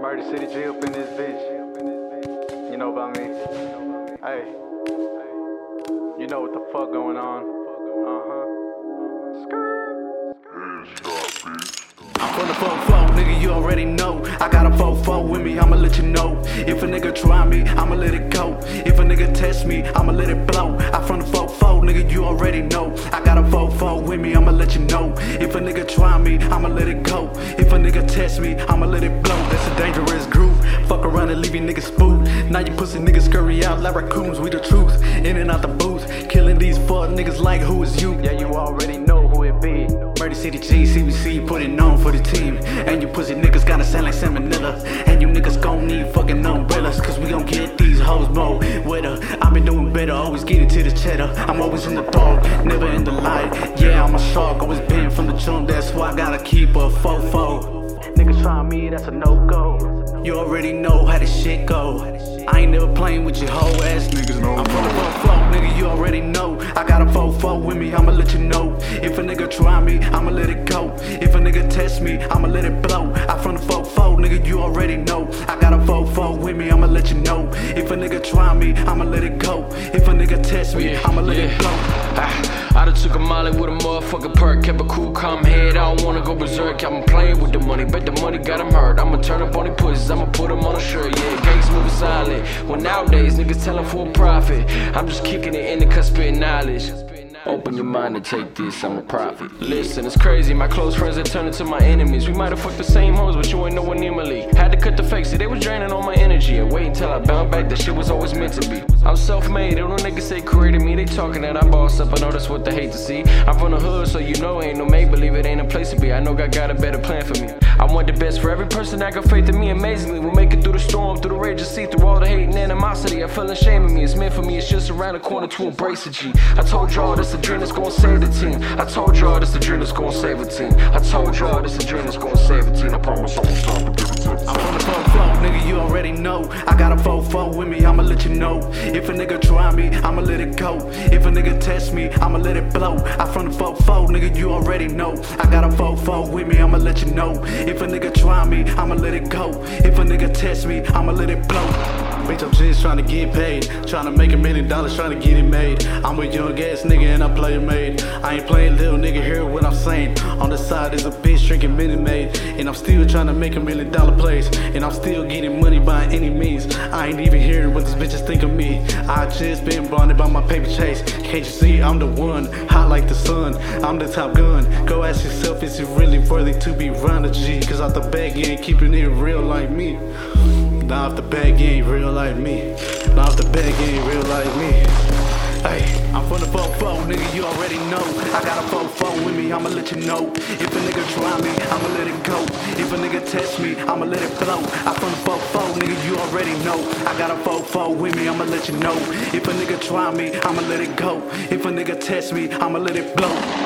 Murder City G up in this bitch. You know about me. Hey. You know what the fuck going on. Uh huh. I'm from the fofo, nigga, you already know. I got a fofo with me, already know. I got a fofo with me, I'ma let you know. If a nigga try me, I'ma let it go. If a nigga test me, I'ma let it blow. That's a dangerous group. Fuck around and leave you niggas spooked. Now you pussy niggas scurry out like raccoons, we the truth. In and out the booth, killing these fuck niggas like who is you? Yeah, you already know who it be. Murder City G, CBC, put on for the team. And you pussy niggas gotta sound like salmonella. And you niggas gon' need fucking umbrellas, cause we gon' get these hoes more doing better, always getting to the cheddar. I'm always in the dark, never in the light. Yeah, I'm a shark, always been from the jump, that's why I gotta keep a fofo. Niggas try me, that's a no go. You already know how this shit go. I ain't never playing with your hoe ass niggas. No I'm from the fofo, nigga, you already know. I got a fofo with me, I'ma let you know. If a nigga try me, I'ma let it go. If a nigga test me, I'ma let it blow. I from the fofo, nigga, you already know. I got a fofo with me, I'ma let you know. If a nigga try me, I'ma let it go. If a nigga test me, Yeah, I'ma let yeah. it blow. I, I done took a molly with a motherfucking perk, kept a cool, calm head. I don't wanna go berserk. I'm playing with the money, bet the money got him hurt. I'ma turn up on the pussies, I'ma put him on a shirt. Yeah, gangs moving silent. When nowadays niggas tellin' for a profit, I'm just kicking it in the cusp of knowledge. Open your mind and take this, I'm a prophet. Listen, it's crazy, my close friends have turned into my enemies. We might have fucked the same hoes, but you ain't nowhere near my league. Had to cut the fake, see, they was draining all my energy. And wait until I bound back, that shit was always meant to be. I'm self made, don't no niggas say created me. They talking that I boss up, I know that's what they hate to see. I'm from the hood, so you know ain't no make believe, it ain't a place to be. I know God got a better plan for me. I want the best for every person that got faith in me amazingly. We'll make it through the storm, through the rage and see, through all the hate and animosity. I feel ashamed of me, it's meant for me, it's just around the corner to embrace a G. I told y'all this a dream that's gonna save the team. I told y'all this a dream that's gonna save a team. I told y'all this a dream that's gonna save a team. I promise I won't stop I'm from the fofo, nigga, you already know. I got a fofo with me, I'ma let you know. If a nigga try me, I'ma let it go. If a nigga test me, I'ma let it blow. I from the fofo, nigga, you already know. I got a fofo with me, I'ma let you know. If a nigga try me, I'ma let it go. If a nigga test me, I'ma let it blow. Bitch, I'm just trying to get paid. Trying to make a million dollars, trying to get it made. I'm a young ass nigga and I play it made. I ain't playing little nigga, hear what I'm saying. On the side is a bitch drinking Minute Maid. And I'm still trying to make a million dollar plays. And I'm still getting money by any means. I ain't even hearing what these bitches think of me. I just been blinded by my paper chase. Can't you see I'm the one, hot like the sun. I'm the top gun. Go ask yourself, is it really worthy to be round a G? Cause out the back, you ain't keeping it real like me. Now if the bag, ain't real like me. Now if the bag, ain't real like me. Hey, I'm from the fofo, nigga, you already know. I got a fofo with me, I'ma let you know. If a nigga try me, I'ma let it go. If a nigga test me, I'ma let it blow. I'm from the fofo, nigga, you already know. I got a fofo with me, I'ma let you know. If a nigga try me, I'ma let it go. If a nigga test me, I'ma let it blow.